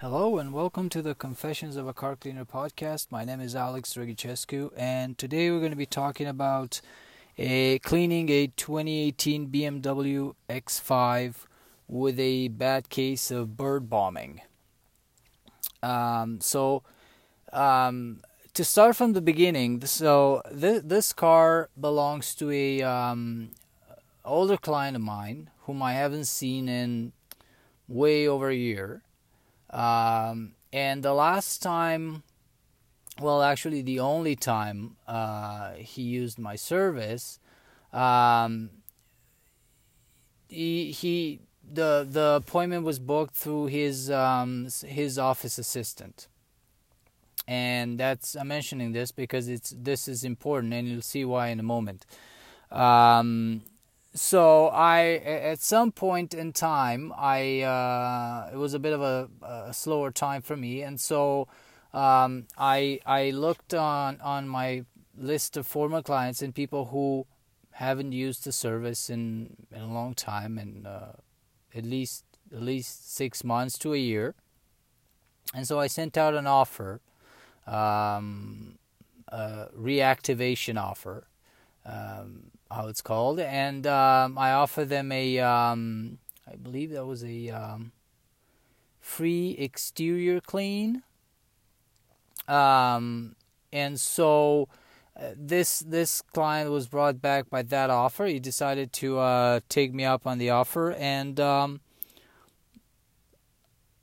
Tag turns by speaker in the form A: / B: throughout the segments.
A: Hello and welcome to the Confessions of a Car Cleaner podcast. My name is Alex Dragicescu, and today we're going to be talking about a cleaning a 2018 BMW X5 with a bad case of bird bombing. Um, so, um, to start from the beginning, so th- this car belongs to a um, older client of mine whom I haven't seen in way over a year um, and the last time, well, actually, the only time uh, he used my service, um, he, he the the appointment was booked through his um, his office assistant, and that's I'm mentioning this because it's this is important, and you'll see why in a moment. Um, so I at some point in time I uh, it was a bit of a, a, slower time for me. And so um, I I looked on on my list of former clients and people who haven't used the service in, in a long time and uh, at least at least six months to a year. And so I sent out an offer um, a reactivation offer um, how it's called, and um, I offer them a, um, I believe that was a um, free exterior clean. Um, and so uh, this this client was brought back by that offer. He decided to uh, take me up on the offer, and um,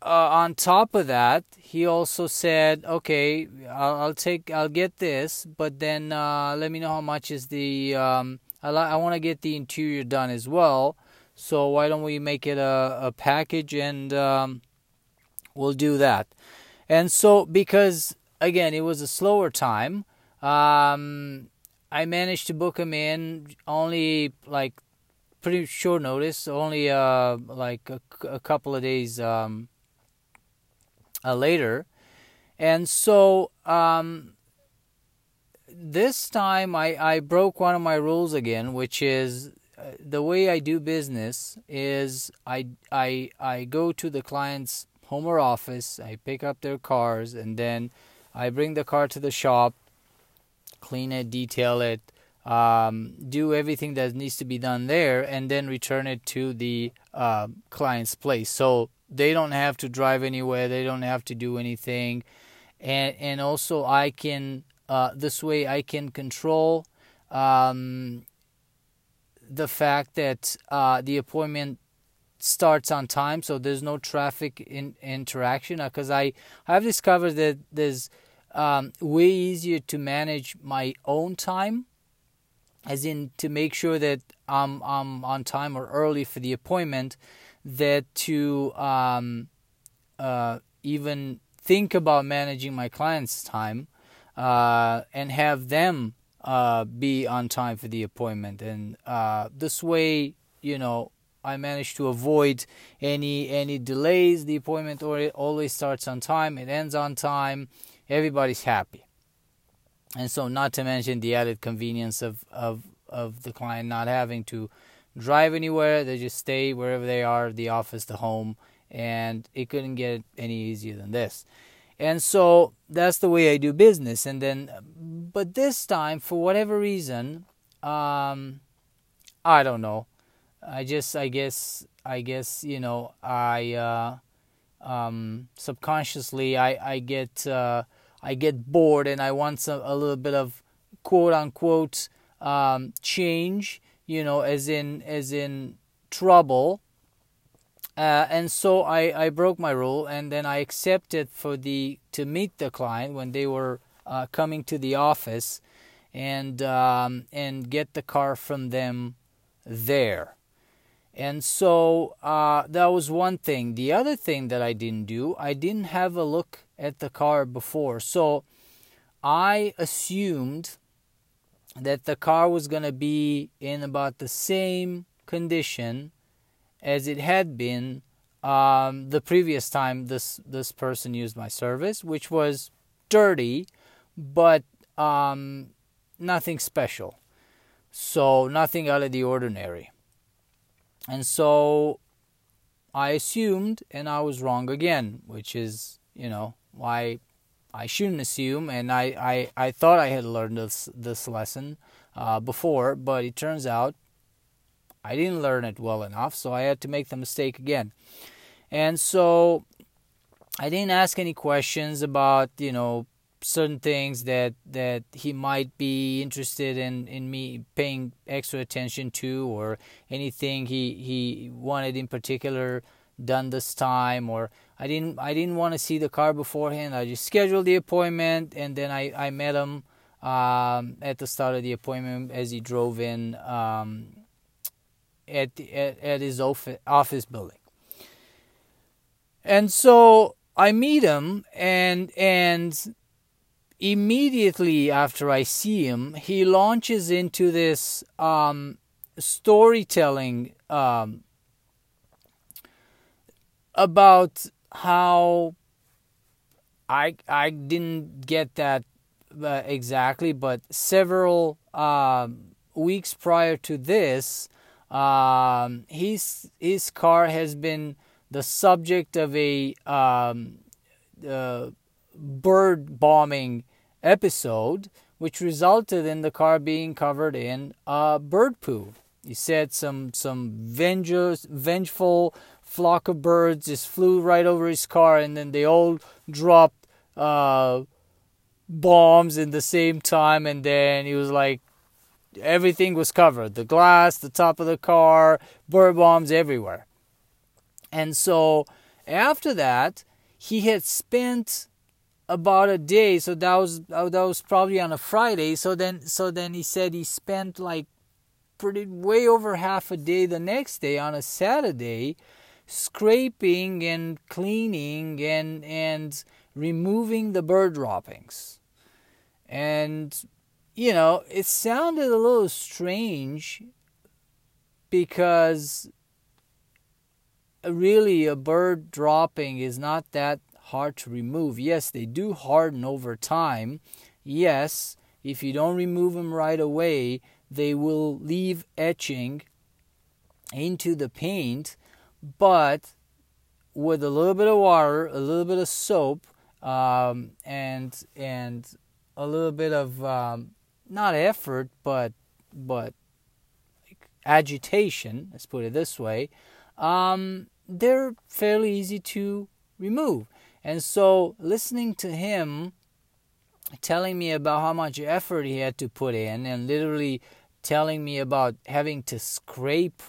A: uh, on top of that, he also said, "Okay, I'll, I'll, take, I'll get this, but then uh, let me know how much is the um, I, li- I want to get the interior done as well. So why don't we make it a, a package and um, we'll do that. And so because again it was a slower time, um, I managed to book him in only like pretty short notice, only uh, like a, a couple of days um, uh, later. And so um, this time I, I broke one of my rules again, which is uh, the way I do business is I, I, I go to the client's home or office, I pick up their cars, and then I bring the car to the shop, clean it, detail it, um, do everything that needs to be done there, and then return it to the uh, client's place. So they don't have to drive anywhere, they don't have to do anything, and and also I can uh, this way, I can control um, the fact that uh, the appointment starts on time, so there's no traffic in, interaction. Because uh, I I've discovered that there's um, way easier to manage my own time, as in to make sure that I'm I'm on time or early for the appointment, that to um, uh, even think about managing my client's time uh, and have them uh, be on time for the appointment. And uh, this way, you know, I managed to avoid any any delays. The appointment always starts on time. It ends on time. Everybody's happy. And so, not to mention the added convenience of of of the client not having to drive anywhere. They just stay wherever they are, the office, the home, and it couldn't get any easier than this. And so that's the way I do business. And then, but this time, for whatever reason, um, I don't know. I just, I guess, I guess, you know, I uh, um, subconsciously, I, I get, uh, I get bored, and I want some, a little bit of quote unquote um, change. You know, as in, as in trouble uh, and so I, I broke my rule and then I accepted for the to meet the client when they were uh, coming to the office and um, and get the car from them there. And so uh, that was one thing. The other thing that I didn't do, I didn't have a look at the car before. So I assumed that the car was going to be in about the same condition as it had been um, the previous time this this person used my service, which was dirty, but um, nothing special. So nothing out of the ordinary. And so I assumed and I was wrong again, which is, you know, why I shouldn't assume. And I, I, I thought I had learned this, this lesson uh, before, but it turns out I didn't learn it well enough, so I had to make the mistake again. And so I didn't ask any questions about, you know, certain things that that he might be interested in in me paying extra attention to or anything he he wanted in particular done this time or I didn't I didn't want to see the car beforehand I just scheduled the appointment and then I I met him um, at the start of the appointment as he drove in um, at, the, at at his office office building. And so I meet him and and immediately after I see him, he launches into this um, storytelling um, about how I I didn't get that uh, exactly, but several um, weeks prior to this, um, his his car has been the subject of a um, uh, bird bombing episode, which resulted in the car being covered in uh, bird poo. He said some some vengeance, vengeful flock of birds just flew right over his car, and then they all dropped uh, bombs in the same time, and then he was like, everything was covered. The glass, the top of the car, bird bombs everywhere. And so after that, he had spent about a day so that was uh, that was probably on a friday. So then so then he said he spent like pretty way over half a day the next day on a saturday scraping and cleaning and and removing the bird droppings. And you know it sounded a little strange because really a bird dropping is not that hard to remove. Yes, they do harden over time. Yes, if you don't remove them right away, they will leave etching into the paint, but with a little bit of water, a little bit of soap, um, and and a little bit of um, not effort, but but agitation. Let's put it this way. Um, they're fairly easy to remove. And so listening to him telling me about how much effort he had to put in and literally telling me about having to scrape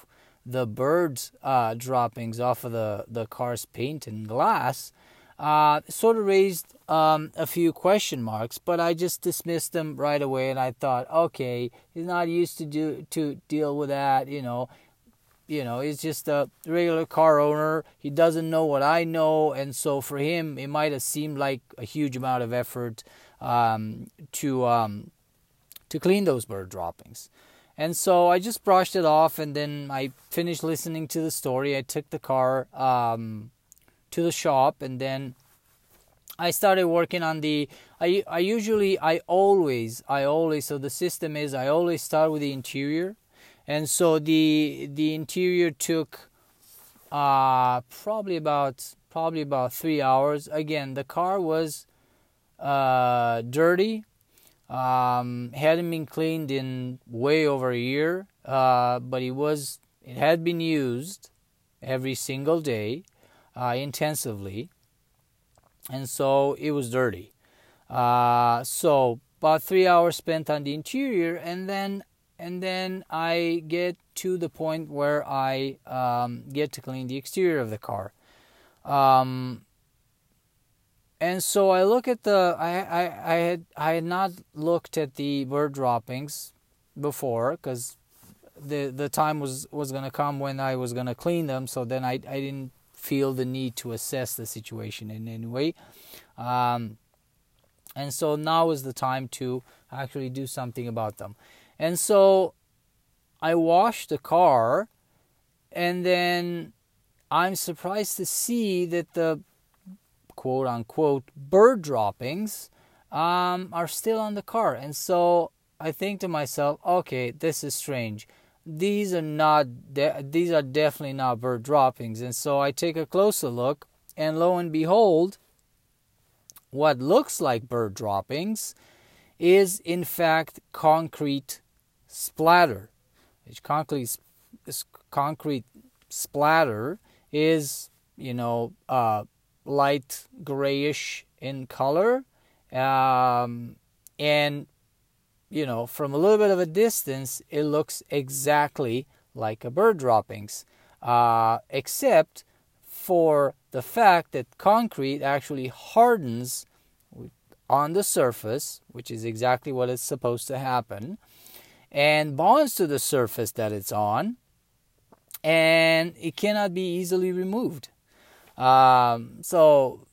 A: the birds uh, droppings off of the, the car's paint and glass uh, sort of raised um, a few question marks, but I just dismissed them right away, and I thought, okay, he's not used to do to deal with that, you know you know, he's just a regular car owner. He doesn't know what I know, and so for him, it might have seemed like a huge amount of effort um, to um, to clean those bird droppings. And so I just brushed it off, and then I finished listening to the story. I took the car um, to the shop, and then I started working on the. I I usually I always I always so the system is I always start with the interior and so the the interior took uh, probably about probably about three hours. Again, the car was uh, dirty, um, hadn't been cleaned in way over a year, uh, but it was it had been used every single day, uh, intensively, and so it was dirty. Uh, so about three hours spent on the interior, and then and then I get to the point where I um, get to clean the exterior of the car. Um, and so I look at the I, I, I had I had not looked at the bird droppings before because the the time was was gonna come when I was gonna clean them. So then I I didn't feel the need to assess the situation in any way. Um, and so now is the time to actually do something about them. And so I washed the car, and then I'm surprised to see that the quote unquote bird droppings um, are still on the car. And so I think to myself, okay, this is strange. These are not de- these are definitely not bird droppings. And so i take a closer look and lo and behold what looks like bird droppings is in fact concrete splatter. Which concrete concrete splatter is you know uh, light grayish in color um, and you know, from a little bit of a distance, it looks exactly like a bird droppings, uh, except for the fact that concrete actually hardens on the surface, which is exactly what is supposed to happen, and bonds to the surface that it's on, and it cannot be easily removed. Um, so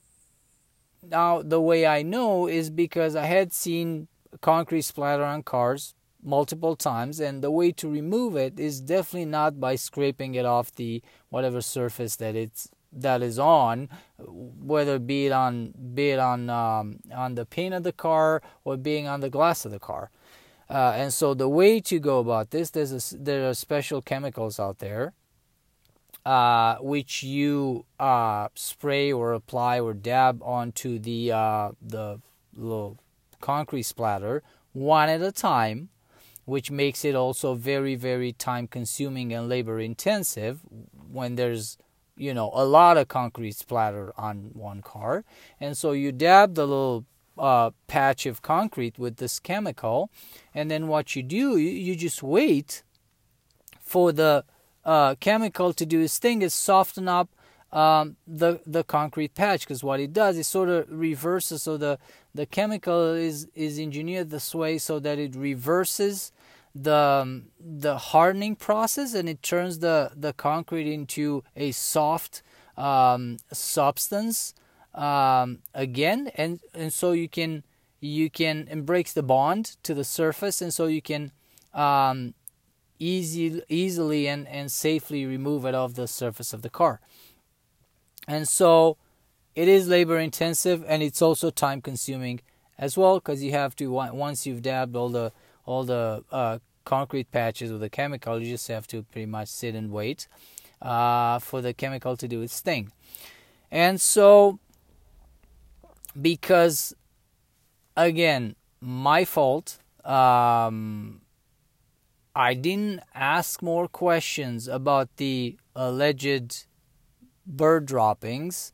A: now the way I know is because I had seen concrete splatter on cars multiple times and the way to remove it is definitely not by scraping it off the whatever surface that it's that is on whether be it on be it on um, on the paint of the car or being on the glass of the car. Uh, and so the way to go about this there's a, there are special chemicals out there uh, which you uh, spray or apply or dab onto the uh, the little concrete splatter one at a time, which makes it also very, very time consuming and labor intensive when there's you know a lot of concrete splatter on one car. And so you dab the little uh, patch of concrete with this chemical and then what you do you, just wait for the uh, chemical to do its thing is soften up um, the the concrete patch because what it does is sort of reverses so the the chemical is is engineered this way so that it reverses the um, the hardening process and it turns the the concrete into a soft um, substance um, again. And and so you can you can and breaks the bond to the surface and so you can um, easy easily and, and safely remove it off the surface of the car. And so it is labor intensive and it's also time consuming as well because you have to once you've dabbed all the all the uh, concrete patches with the chemical you just have to pretty much sit and wait uh, for the chemical to do its thing and so because again my fault um, i didn't ask more questions about the alleged bird droppings.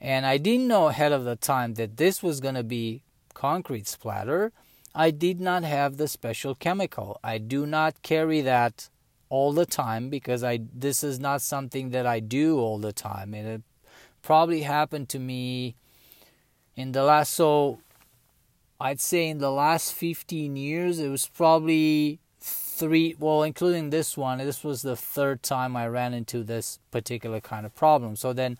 A: And I didn't know ahead of the time that this was going to be concrete splatter. I did not have the special chemical. I do not carry that all the time because I this is not something that I do all the time. And it probably happened to me in the last so I'd say in the last 15 years it was probably three, well, including this one, this was the third time I ran into this particular kind of problem. So then,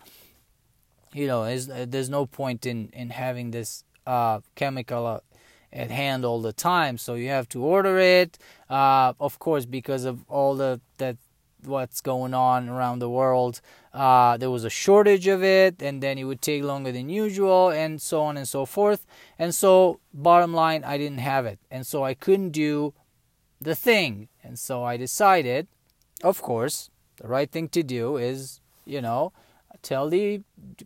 A: you know, there's no point in, in having this uh, chemical uh, at hand all the time. So you have to order it, uh, of course, because of all the that what's going on around the world. Uh, there was a shortage of it, and then it would take longer than usual, and so on and so forth. And so, bottom line, I didn't have it, and so I couldn't do the thing. And so I decided, of course, the right thing to do is, you know, tell the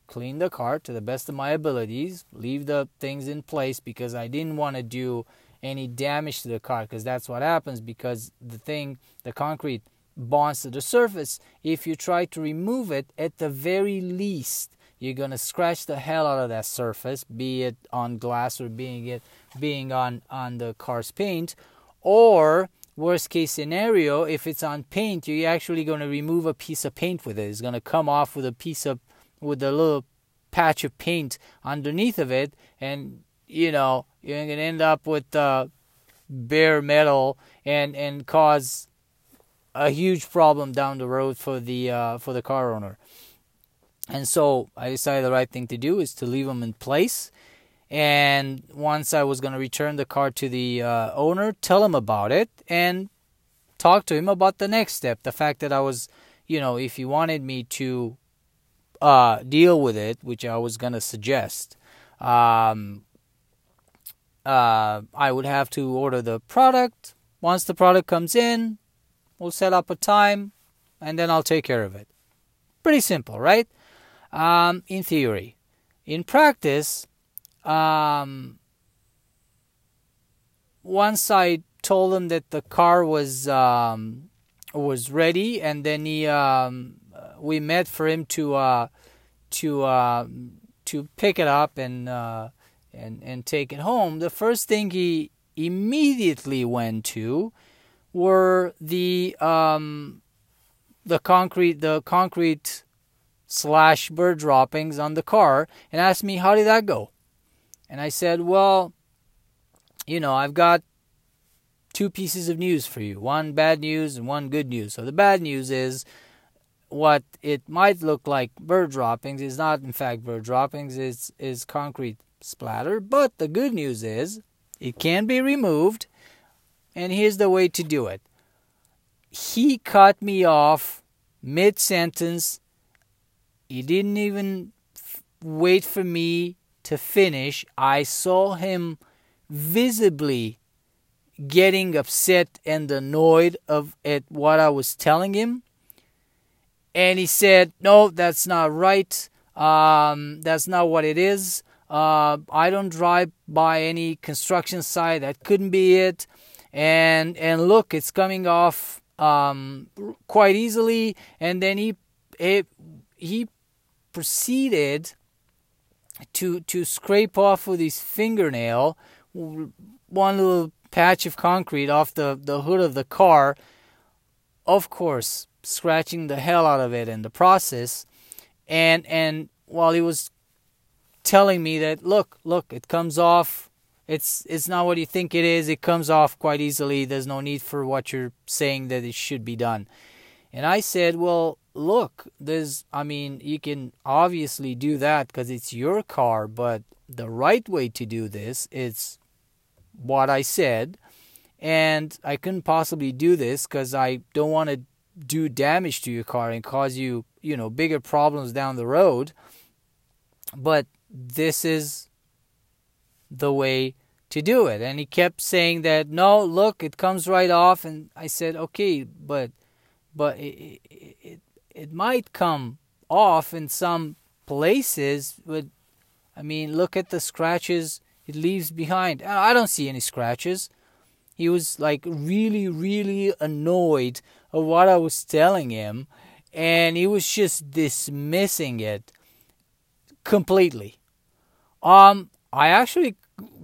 A: clean the car to the best of my abilities, leave the things in place because I didn't want to do any damage to the car because that's what happens because the thing, the concrete bonds to the surface. If you try to remove it, at the very least, you're gonna scratch the hell out of that surface, be it on glass or being it being on on the car's paint, or worst case scenario, if it's on paint, you're actually going to remove a piece of paint with it. It's going to come off with a piece of with a little patch of paint underneath of it, and you know you're going to end up with uh, bare metal and and cause a huge problem down the road for the uh, for the car owner. And so I decided the right thing to do is to leave them in place and once I was going to return the car to the uh, owner, tell him about it and talk to him about the next step. The fact that I was, you know, if he wanted me to uh, deal with it, which I was going to suggest, um, uh, I would have to order the product. Once the product comes in, We'll set up a time, and then I'll take care of it. Pretty simple, right? Um, in theory. In practice, um, once I told him that the car was um, was ready, and then he um, we met for him to uh, to uh, to pick it up and uh, and and take it home. The first thing he immediately went to were the um, the concrete the concrete slash bird droppings on the car and asked me how did that go and i said well you know i've got two pieces of news for you one bad news and one good news. So the bad news is what it might look like bird droppings is not in fact bird droppings it's is concrete splatter. But the good news is it can be removed and here's the way to do it. He cut me off mid sentence. He didn't even f- wait for me to finish. I saw him visibly getting upset and annoyed of at what I was telling him. And he said, "No, that's not right. Um, that's not what it is. Uh, I don't drive by any construction site. That couldn't be it. And and look, it's coming off um, quite easily, and then he he, he proceeded to to scrape off with his fingernail one little patch of concrete off the, the hood of the car, of course, scratching the hell out of it in the process. And and while he was telling me that look, look, it comes off it's it's not what you think it is. It comes off quite easily. There's no need for what you're saying that it should be done. And I said, well, look, there's I mean, you can obviously do that because it's your car, but the right way to do this is what I said. And I couldn't possibly do this because I don't want to do damage to your car and cause you, you know, bigger problems down the road. But this is the way to do it. And he kept saying that, no, look, it comes right off. And I said, okay, but but it, it, it might come off in some places. But I mean, look at the scratches it leaves behind. I don't see any scratches. He was like really, really annoyed of what I was telling him, and he was just dismissing it completely. Um, I actually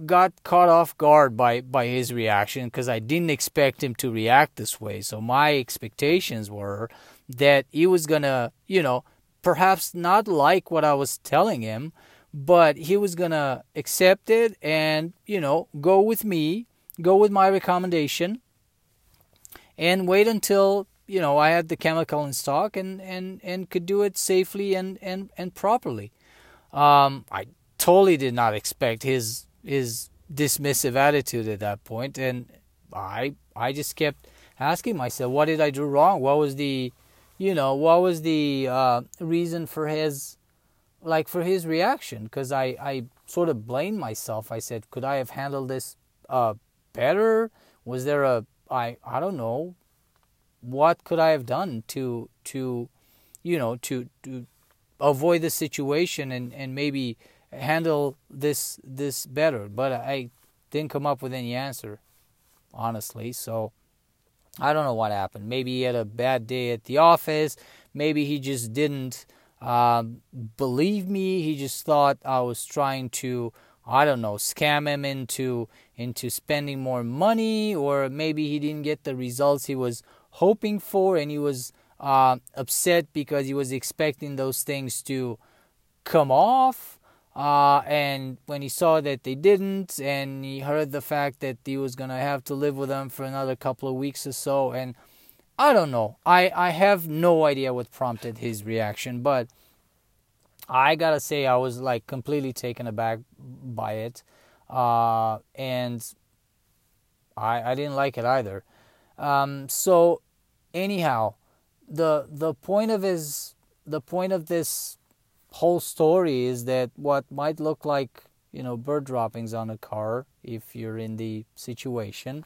A: got caught off guard by by his reaction because I didn't expect him to react this way. So my expectations were that he was gonna, you know, perhaps not like what I was telling him, but he was gonna accept it and you know go with me, go with my recommendation, and wait until you know I had the chemical in stock and and and could do it safely and and and properly. Um, I totally did not expect his his dismissive attitude at that point, and I I just kept asking myself, what did I do wrong? What was the, you know, what was the uh, reason for his, like for his reaction? Because I I sort of blamed myself. I said, could I have handled this uh, better? Was there a I I don't know, what could I have done to to, you know, to to avoid the situation and and maybe handle this this better but i didn't come up with any answer honestly. So i don't know what happened. Maybe he had a bad day at the office. Maybe he just didn't um, believe me. He just thought i was trying to i don't know scam him into into spending more money or maybe he didn't get the results he was hoping for and he was uh, upset because he was expecting those things to come off uh, and when he saw that they didn't, and he heard the fact that he was gonna have to live with them for another couple of weeks or so, and I don't know. I, I have no idea what prompted his reaction, but I gotta say I was like completely taken aback by it, uh, and I I didn't like it either. Um, so anyhow, the the point of his the point of this whole story is that what might look like you know bird droppings on a car if you're in the situation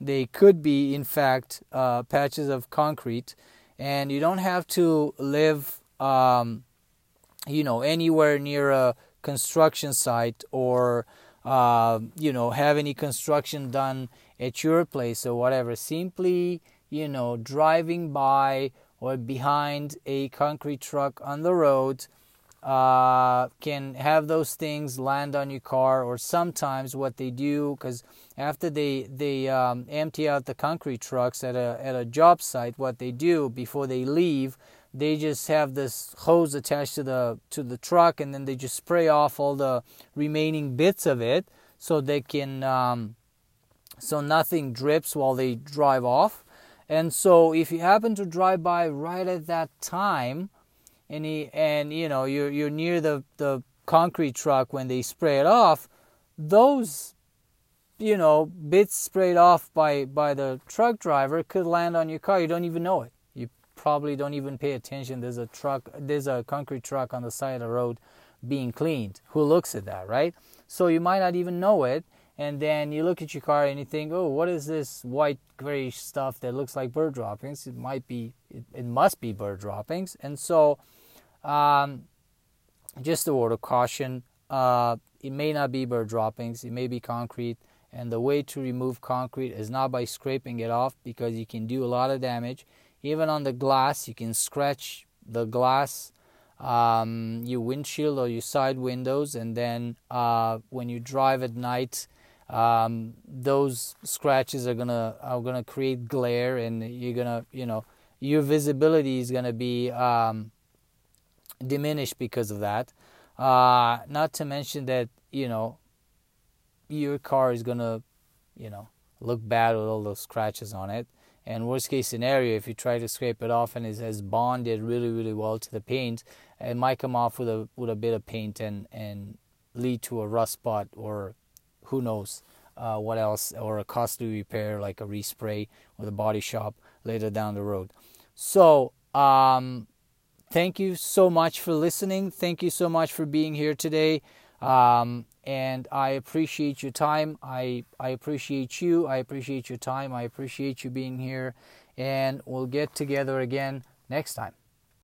A: they could be, in fact, uh, patches of concrete, and you don't have to live, um, you know, anywhere near a construction site or, uh, you know, have any construction done at your place or whatever. Simply, you know, driving by or behind a concrete truck on the road uh, can have those things land on your car or sometimes what they do because after they they um, empty out the concrete trucks at a at a job site what they do before they leave they just have this hose attached to the to the truck and then they just spray off all the remaining bits of it so they can um, so nothing drips while they drive off. And so if you happen to drive by right at that time and he, and you know you're you're near the the concrete truck when they spray it off, those you know bits sprayed off by by the truck driver could land on your car. You don't even know it. You probably don't even pay attention. There's a truck, there's a concrete truck on the side of the road being cleaned. Who looks at that, right? So you might not even know it. And then you look at your car and you think, oh, what is this white grayish stuff that looks like bird droppings? It might be, it, it must be bird droppings. And so um, just a word of caution. Uh, it may not be bird droppings, it may be concrete. And the way to remove concrete is not by scraping it off because you can do a lot of damage. Even on the glass, you can scratch the glass, um, your windshield or your side windows, and then uh, when you drive at night, um, those scratches are gonna are gonna create glare, and you're gonna you know your visibility is gonna be um, diminished because of that. Uh, not to mention that you know your car is gonna you know look bad with all those scratches on it. And worst case scenario, if you try to scrape it off and it has bonded really really well to the paint, it might come off with a with a bit of paint and and lead to a rust spot or who knows uh, what else or a costly repair like a respray with a body shop later down the road. So um, thank you so much for listening. Thank you so much for being here today. Um, and I appreciate your time. I, I appreciate you. I appreciate your time. I appreciate you being here. And we'll get together again next time.